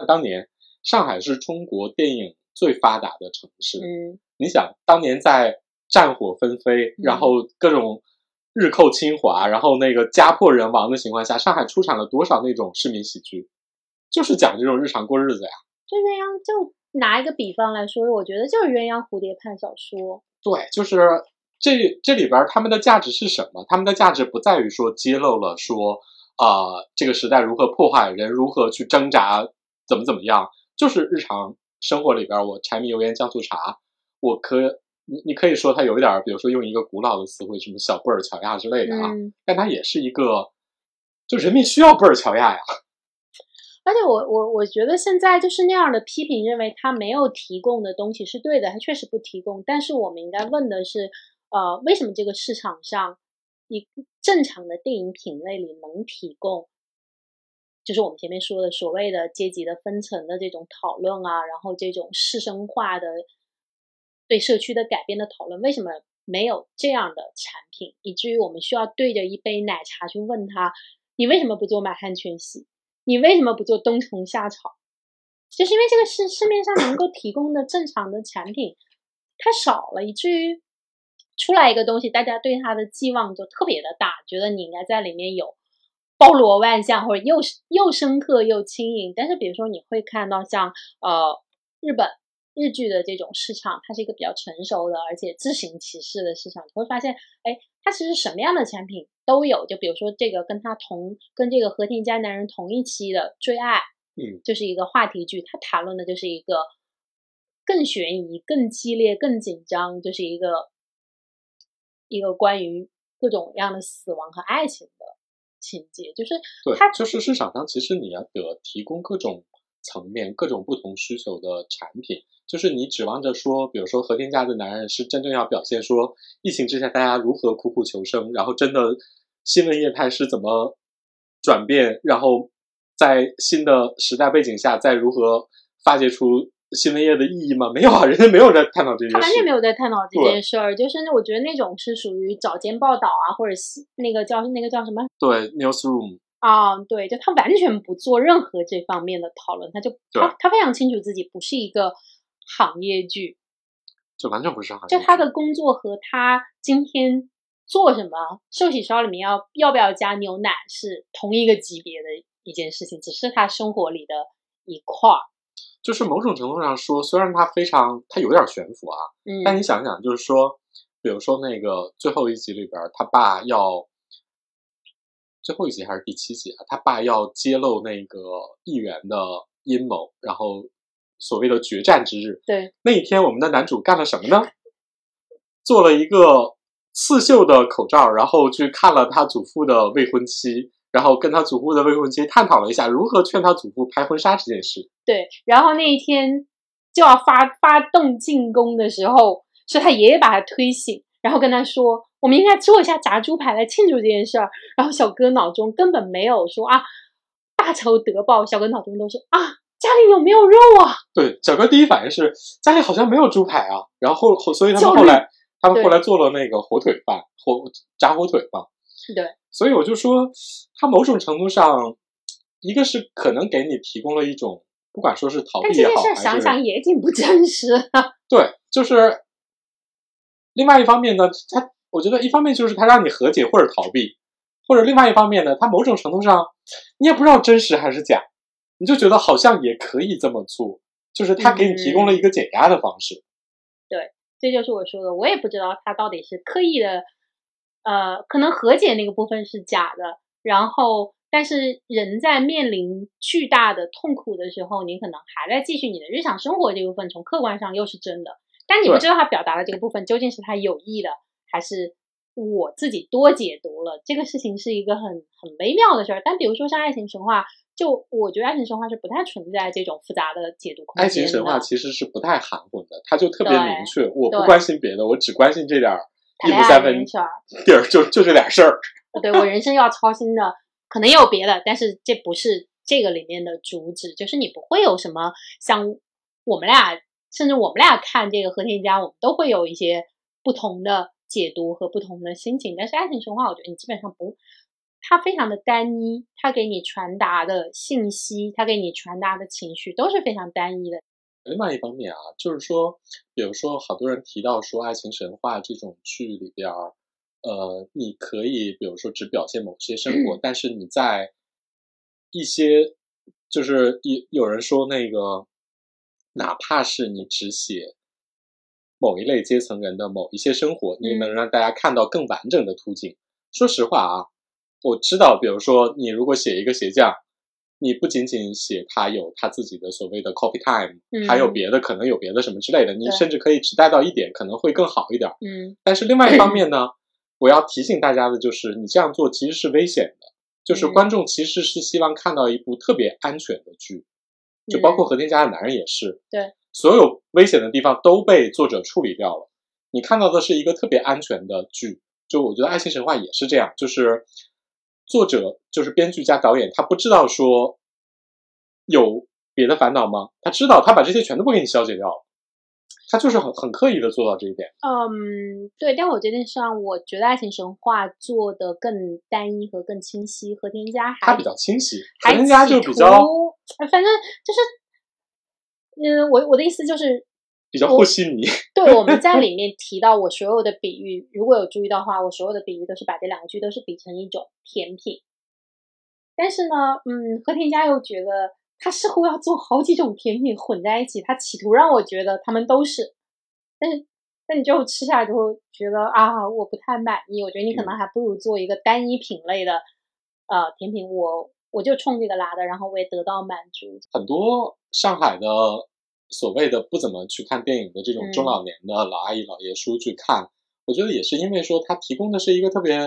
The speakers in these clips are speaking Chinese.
那当年上海是中国电影最发达的城市，嗯，你想当年在战火纷飞，然后各种日寇侵华，然后那个家破人亡的情况下，上海出产了多少那种市民喜剧，就是讲这种日常过日子呀。就鸳鸯，就拿一个比方来说，我觉得就是鸳鸯蝴蝶派小说。对，就是这这里边他们的价值是什么？他们的价值不在于说揭露了说啊、这个时代如何破坏，人如何去挣扎，怎么怎么样，就是日常生活里边，我柴米油盐酱醋茶，我可你你可以说它有一点儿，比如说用一个古老的词汇，什么小布尔乔亚之类的啊，嗯，但它也是一个，就人民需要布尔乔亚呀。而且我我我觉得现在就是那样的批评，认为他没有提供的东西是对的，他确实不提供。但是我们应该问的是，呃，为什么这个市场上一正常的电影品类里能提供，就是我们前面说的所谓的阶级的分层的这种讨论啊，然后这种市生化的对社区的改变的讨论，为什么没有这样的产品，以至于我们需要对着一杯奶茶去问他，你为什么不做满汉全席？你为什么不做冬虫夏草？就是因为这个市市面上能够提供的正常的产品太少了，以至于出来一个东西，大家对它的寄望就特别的大，觉得你应该在里面有包罗万象，或者又又深刻又轻盈。但是比如说你会看到像呃日本日剧的这种市场，它是一个比较成熟的，而且自行其事的市场，你会发现，哎，它其实什么样的产品都有。就比如说这个跟它同跟这个和田家男人同一期的《追爱》，嗯，就是一个话题剧，它谈论的就是一个更悬疑、更激烈、更紧张，就是一个一个关于各种各样的死亡和爱情的情节，就是对它，就是市场上其实你要得提供各种层面、各种不同需求的产品。就是你指望着说，比如说和田家的男人是真正要表现说疫情之下大家如何苦苦求生，然后真的新闻业态是怎么转变，然后在新的时代背景下再如何发掘出新闻业的意义吗？没有啊，人家没有在探讨这件事。他完全没有在探讨这件事儿，就是我觉得那种是属于早间报道啊，或者是那个叫那个叫什么对 newsroom，啊，对，就他完全不做任何这方面的讨论，他就他他非常清楚自己不是一个行业剧，就完全不是行业剧。就他的工作和他今天做什么，寿喜烧里面要要不要加牛奶是同一个级别的一件事情，只是他生活里的一块儿。就是某种程度上说，虽然它非常，它有点悬浮啊，嗯，但你想想，就是说，比如说那个最后一集里边，他爸要最后一集还是第七集啊，他爸要揭露那个议员的阴谋，然后所谓的决战之日，对，那一天我们的男主干了什么呢？做了一个刺绣的口罩，然后去看了他祖父的未婚妻，然后跟他祖父的未婚妻探讨了一下如何劝他祖父拍婚纱这件事。对，然后那一天就要发发动进攻的时候，是他爷爷把他推醒，然后跟他说：“我们应该做一下炸猪排来庆祝这件事儿。”然后小哥脑中根本没有说啊大仇得报，小哥脑中都是啊家里有没有肉啊？对，小哥第一反应是家里好像没有猪排啊，然后后所以他们后来他们后来做了那个火腿饭，火炸火腿嘛。对，所以我就说，它某种程度上，一个是可能给你提供了一种，不管说是逃避也好，还件事想想也挺不真实的。对，就是另外一方面呢，它我觉得一方面就是它让你和解或者逃避，或者另外一方面呢，它某种程度上你也不知道真实还是假，你就觉得好像也可以这么做，就是它给你提供了一个减压的方式。对这就是我说的，我也不知道他到底是刻意的，呃，可能和解那个部分是假的，然后但是人在面临巨大的痛苦的时候，你可能还在继续你的日常生活这部分，从客观上又是真的，但你不知道他表达的这个部分究竟是他有意的，还是我自己多解读了。这个事情是一个很很微妙的事儿。但比如说像爱情神话，就我觉得爱情神话是不太存在这种复杂的解读空间的。爱情神话其实是不太含混的，它就特别明确，我不关心别的，我只关心这点儿一不三分儿，就就这俩事儿。对我人生要操心的，可能也有别的，但是这不是这个里面的主旨，就是你不会有什么像我们俩，甚至我们俩看这个和田家，我们都会有一些不同的解读和不同的心情。但是爱情神话，我觉得你基本上不它非常的单一，它给你传达的信息，它给你传达的情绪都是非常单一的。另外一方面啊，就是说，比如说，好多人提到说，《爱情神话》这种剧里边儿，呃，你可以比如说只表现某些生活，但是你在一些，就是有有人说那个，哪怕是你只写某一类阶层人的某一些生活，你能让大家看到更完整的图景。说实话啊，我知道，比如说你如果写一个鞋匠。你不仅仅写他有他自己的所谓的 copy time，还有别的可能有别的什么之类的，你甚至可以只带到一点，可能会更好一点。嗯，但是另外一方 面呢，我要提醒大家的就是，你这样做其实是危险的，就是观众其实是希望看到一部特别安全的剧，就包括《和田家的男人》也是，对，所有危险的地方都被作者处理掉了，你看到的是一个特别安全的剧。就我觉得《爱情神话》也是这样，就是。作者就是编剧加导演，他不知道说有别的烦恼吗？他知道，他把这些全都不给你消解掉了，他就是很很刻意的做到这一点。嗯，对。但我这件事上，我觉得《爱情神话》做的更单一和更清晰，和田家还比较清晰，和添加就比较，反正就是，嗯，我我的意思就是。比较和稀泥。对，我们在 里面提到我所有的比喻，如果有注意到的话，我所有的比喻都是把这两个剧都是比成一种甜品。但是呢，嗯，和田家又觉得他似乎要做好几种甜品混在一起，他企图让我觉得他们都是。但是，那你最后吃下来就会觉得啊，我不太满意。我觉得你可能还不如做一个单一品类的呃甜品，我我就冲这个拉的，然后我也得到满足。很多上海的。所谓的不怎么去看电影的这种中老年的老阿姨、老爷叔去看，我觉得也是因为说他提供的是一个特别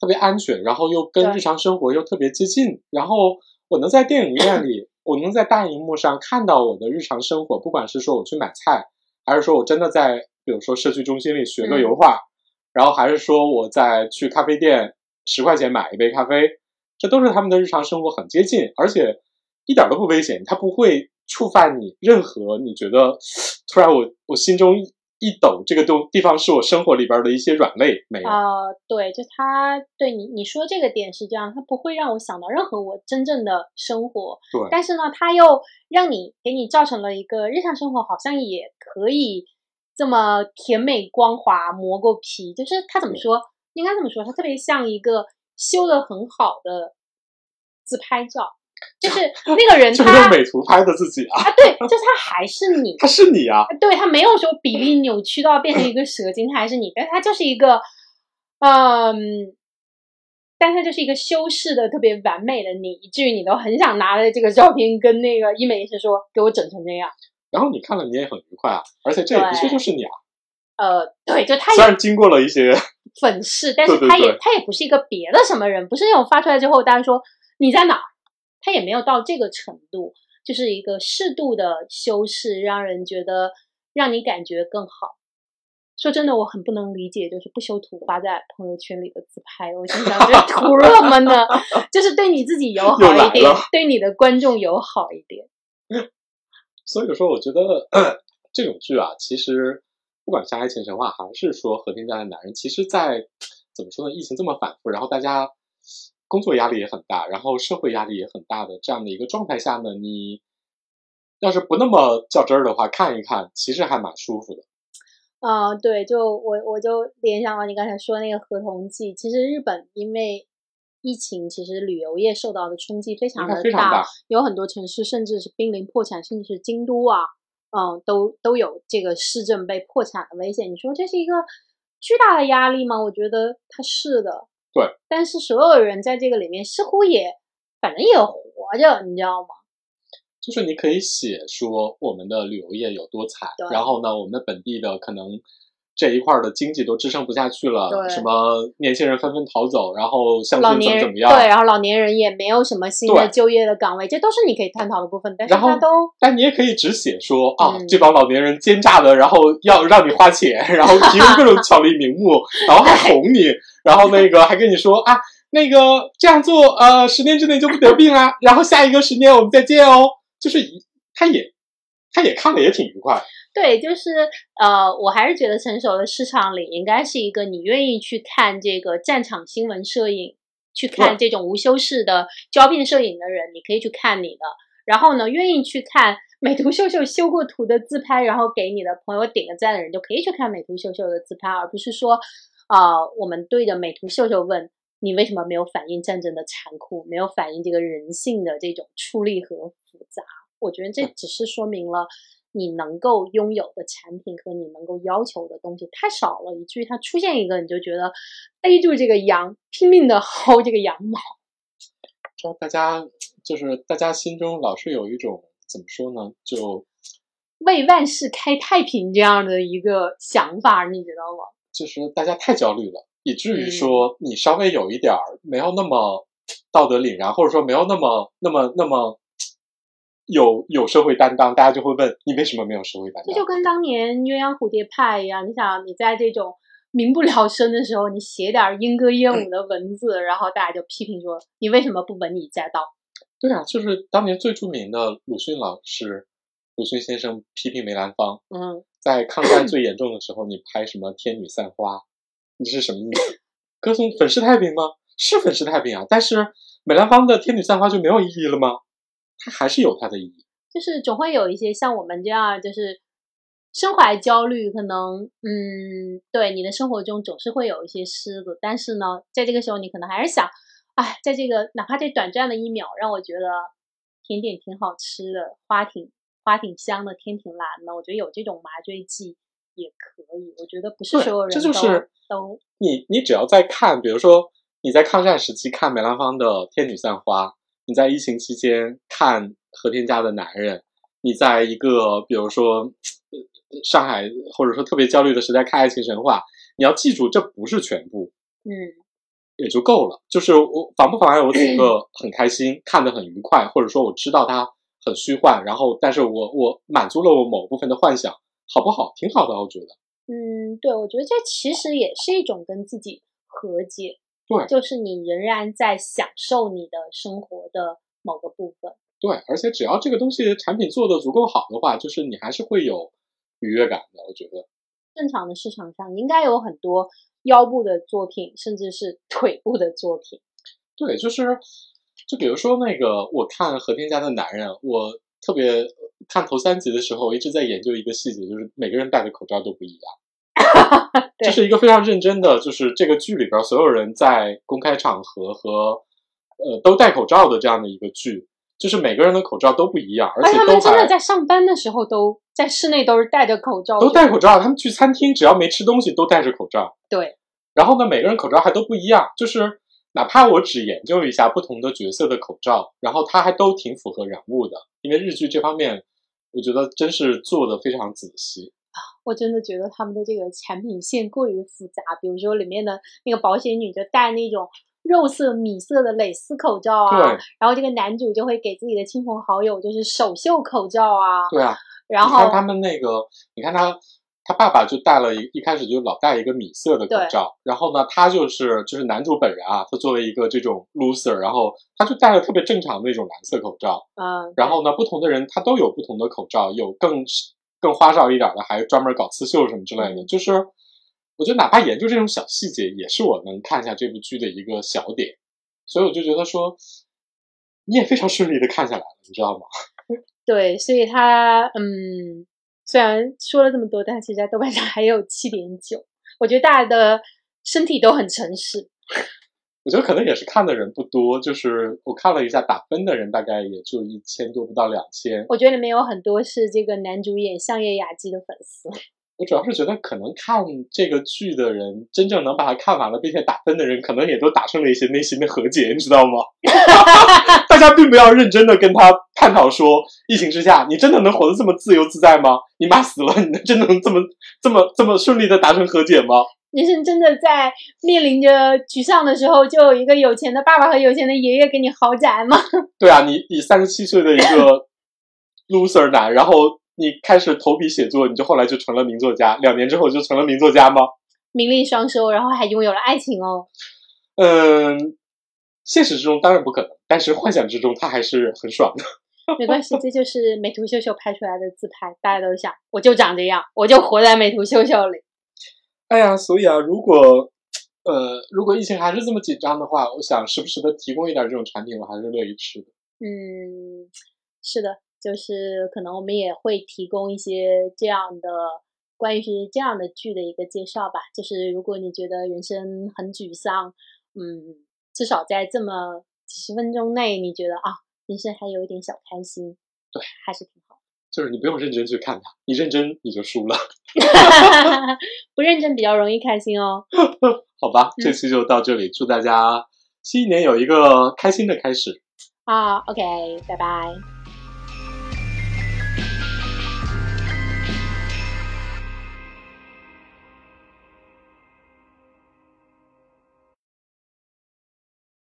特别安全，然后又跟日常生活又特别接近，然后我能在电影院里，我能在大荧幕上看到我的日常生活，不管是说我去买菜，还是说我真的在比如说社区中心里学个油画，然后还是说我在去咖啡店十块钱买一杯咖啡，这都是他们的日常生活很接近，而且一点都不危险，他不会。触犯你任何你觉得突然我我心中一抖，这个东地方是我生活里边的一些软肋没有啊？对，就他对你你说这个点是这样，他不会让我想到任何我真正的生活。对，但是呢，他又让你给你造成了一个日常生活，好像也可以这么甜美光滑磨过皮。就是他怎么说？应该怎么说，他特别像一个修的很好的自拍照。就是那个人，他用美图拍的自己啊？啊，对，就是他还是你，他是你啊？对他没有说比例扭曲到变成一个蛇精，他还是你，但他就是一个，嗯，但他就是一个修饰的特别完美的你，以至于你都很想拿着这个照片跟那个医美医生说，给我整成那样。然后你看了，你也很愉快啊，而且这也的确就是你啊。呃，对，就他虽然经过了一些粉饰，但是他也他也不是一个别的什么人，不是那种发出来之后大家说你在哪。他也没有到这个程度，就是一个适度的修饰，让人觉得让你感觉更好。说真的，我很不能理解，就是不修图发在朋友圈里的自拍，我心想，这图什么呢？就是对你自己友好一点，对你的观众友好一点。所以说，我觉得 这种剧啊，其实不管是爱情神话，还是说和平家的男人，其实，在怎么说呢？疫情这么反复，然后大家。工作压力也很大，然后社会压力也很大的这样的一个状态下呢，你要是不那么较真儿的话，看一看其实还蛮舒服的。啊，对，就我我就联想到你刚才说那个合同季，其实日本因为疫情，其实旅游业受到的冲击非常的大，有很多城市甚至是濒临破产，甚至是京都啊，嗯，都都有这个市政被破产的危险。你说这是一个巨大的压力吗？我觉得它是的。对，但是所有人在这个里面似乎也，反正也活着，你知道吗？就是你可以写说我们的旅游业有多惨，然后呢，我们的本地的可能这一块的经济都支撑不下去了，什么年轻人纷纷逃走，然后乡村怎么怎么样？对，然后老年人也没有什么新的就业的岗位，这都是你可以探讨的部分。但是他都，但你也可以只写说啊，这帮老年人奸诈的，然后要让你花钱，然后 提供各种巧立名目，然后还哄你。然后那个还跟你说啊，那个这样做，呃，十年之内就不得病啊。然后下一个十年我们再见哦。就是他也他也看的也挺愉快。对，就是呃，我还是觉得成熟的市场里应该是一个你愿意去看这个战场新闻摄影，去看这种无修饰的胶片摄影的人，你可以去看你的。然后呢，愿意去看美图秀秀修过图的自拍，然后给你的朋友点个赞的人，就可以去看美图秀秀的自拍，而不是说，啊，我们对着美图秀秀问你为什么没有反映战争的残酷，没有反映这个人性的这种出力和复杂。我觉得这只是说明了你能够拥有的产品和你能够要求的东西太少了，以至于它出现一个你就觉得逮住这个羊，拼命的薅这个羊毛。说大家。就是大家心中老是有一种怎么说呢，就为万事开太平这样的一个想法，你知道吗？就是大家太焦虑了，以至于说你稍微有一点儿没有那么道德凛然，或者说没有那么那么那么有有社会担当，大家就会问你为什么没有社会担当？这就跟当年鸳鸯蝴蝶派一样，你想你在这种民不聊生的时候，你写点莺歌燕舞的文字，然后大家就批评说你为什么不文以载道？对啊，就是当年最著名的鲁迅老师，鲁迅先生批评梅兰芳。嗯，在抗战最严重的时候，你拍什么《天女散花》，你是什么意思？歌颂粉饰太平吗？是粉饰太平啊，但是梅兰芳的《天女散花》就没有意义了吗？它还是有它的意义。就是总会有一些像我们这样，就是身怀焦虑，可能嗯，对你的生活中总是会有一些狮子，但是呢，在这个时候，你可能还是想。哎，在这个哪怕这短暂的一秒，让我觉得甜点挺好吃的，花挺花挺香的，天挺蓝的。我觉得有这种麻醉剂也可以。我觉得不是所有人这就是都你你只要在看，比如说你在抗战时期看梅兰芳的《天女散花》，你在疫情期间看和田家的男人，你在一个比如说上海或者说特别焦虑的时代看爱情神话，你要记住这不是全部。嗯。也就够了，就是我妨不妨碍我 此刻很开心，看得很愉快，或者说我知道它很虚幻，然后但是我我满足了我某部分的幻想，好不好？挺好的，我觉得。嗯，对，我觉得这其实也是一种跟自己和解，对，就是你仍然在享受你的生活的某个部分。对，而且只要这个东西产品做的足够好的话，就是你还是会有愉悦感的。我觉得，正常的市场上应该有很多。腰部的作品，甚至是 腿部的作品，对，就是，就比如说那个，我看和田家的男人，我特别看头三集的时候，我一直在研究一个细节，就是每个人戴的口罩都不一样，这是一个非常认真的，就是这个剧里边所有人在公开场合和呃都戴口罩的这样的一个剧。就是每个人的口罩都不一样，而且他们真的在上班的时候都在室内都是戴着口罩，都戴口罩。他们去餐厅只要没吃东西都戴着口罩。对，然后呢，每个人口罩还都不一样，就是哪怕我只研究一下不同的角色的口罩，然后它还都挺符合人物的。因为日剧这方面，我觉得真是做的非常仔细啊！我真的觉得他们的这个产品线过于复杂，比如说里面的那个保险女就戴那种。肉色、米色的蕾丝口罩啊，然后这个男主就会给自己的亲朋好友就是手绣口罩啊。对啊，然后他们那个，你看他他爸爸就戴了一一开始就老戴一个米色的口罩，然后呢，他就是就是男主本人啊，他作为一个这种 loser，然后他就戴了特别正常的那种蓝色口罩。嗯，然后呢，不同的人他都有不同的口罩，有更更花哨一点的，还专门搞刺绣什么之类的，就是。我觉得哪怕研究这种小细节，也是我能看一下这部剧的一个小点，所以我就觉得说，你也非常顺利的看下来了，你知道吗？对，所以他嗯，虽然说了这么多，但其实在豆瓣上还有七点九。我觉得大家的身体都很诚实。我觉得可能也是看的人不多，就是我看了一下打分的人大概也就一千多，不到两千。我觉得里面有很多是这个男主演相叶雅纪的粉丝。我主要是觉得，可能看这个剧的人，真正能把它看完了并且打分的人，可能也都达成了一些内心的和解，你知道吗？大家并不要认真的跟他探讨说，疫情之下，你真的能活得这么自由自在吗？你妈死了，你能真的能这么这么这么顺利的达成和解吗？人生真的在面临着沮丧的时候，就有一个有钱的爸爸和有钱的爷爷给你豪宅吗？对啊，你你三十七岁的一个 loser 男，然后。你开始投笔写作，你就后来就成了名作家。两年之后就成了名作家吗？名利双收，然后还拥有了爱情哦。嗯，现实之中当然不可能，但是幻想之中他还是很爽的。没关系，这就是美图秀秀拍出来的自拍，大家都想，我就长这样，我就活在美图秀秀里。哎呀，所以啊，如果呃，如果疫情还是这么紧张的话，我想时不时的提供一点这种产品，我还是乐意吃的。嗯，是的，就是可能我们也会提供一些这样的关于这样的剧的一个介绍吧。就是如果你觉得人生很沮丧，嗯，至少在这么几十分钟内，你觉得啊，人生还有一点小开心，对，还是挺好。就是你不用认真去看它，你认真你就输了。不认真比较容易开心哦。好吧，这期就到这里，祝大家新一年有一个开心的开始。啊，OK，拜拜。